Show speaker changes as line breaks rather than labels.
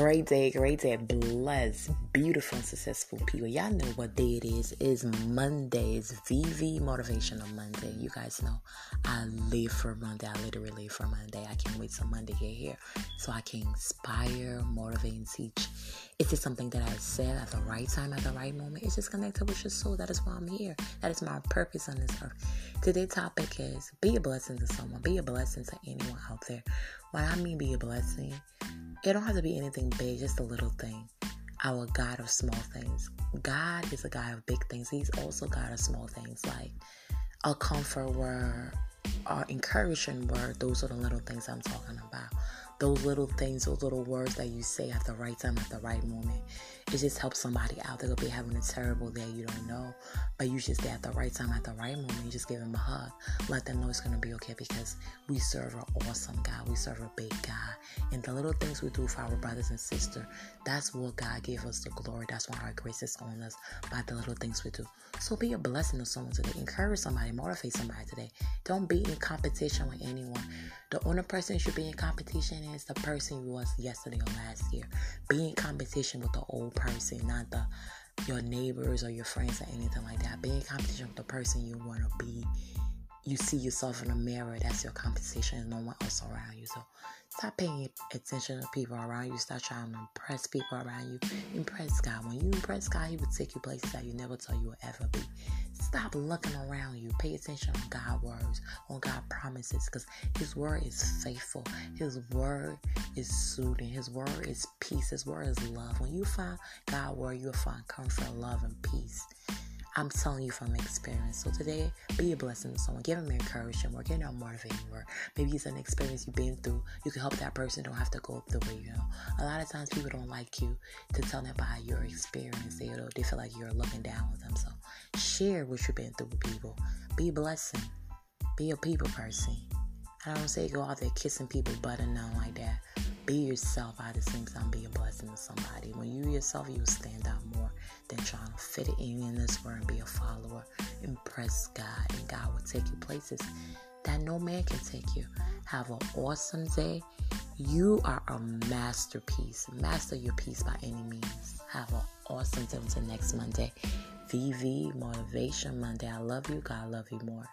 Great day, great day, blessed, beautiful, and successful people. Y'all know what day it is. It's Monday. It's VV Motivational Monday. You guys know I live for Monday. I literally live for Monday. I can't wait till Monday get here so I can inspire, motivate, and teach. Is this something that I said at the right time, at the right moment? It's just connected with your soul. That is why I'm here. That is my purpose on this earth. Today's topic is be a blessing to someone. Be a blessing to anyone out there. When I mean be a blessing, it don't have to be anything big, just a little thing. Our God of small things. God is a God of big things. He's also God of small things, like a comfort word, our encouraging word. Those are the little things I'm talking about. Those little things, those little words that you say at the right time, at the right moment. It just helps somebody out. They could be having a terrible day, you don't know. But you just stay at the right time, at the right moment, you just give them a hug. Let them know it's to be okay because we serve an awesome God. We serve a big God. And the little things we do for our brothers and sisters, that's what God gave us the glory. That's why our grace is on us by the little things we do. So be a blessing to someone today. Encourage somebody, motivate somebody today. Don't be in competition with anyone. The only person you should be in competition is the person you was yesterday or last year. Be in competition with the old person, not the your neighbors or your friends or anything like that. Be in competition with the person you want to be. You see yourself in the mirror. That's your competition, and no one else around you. So stop paying attention to people around you. Stop trying to impress people around you. Impress God. When you impress God, He will take you places that you never thought you would ever be. Stop looking around you. Pay attention on God's words, on God's promises, because His word is faithful. His word is soothing. His word is peace. His word is love. When you find God word, you'll find comfort, love, and peace. I'm telling you from experience. So today, be a blessing to someone. Give them encouragement word. Give them motivating word. Maybe it's an experience you've been through. You can help that person. Don't have to go the way you know. A lot of times people don't like you to tell them about your experience. They, they feel like you're looking down on them. So share what you've been through with people. Be a blessing. Be a people person. I don't say go out there kissing people butt and nothing like that. Be yourself at the same time. Be a blessing to somebody. When you yourself, you stand out more than trying to fit it in in this world and be a follower. Impress God, and God will take you places that no man can take you. Have an awesome day. You are a masterpiece. Master your peace by any means. Have an awesome day until next Monday. VV Motivation Monday. I love you. God love you more.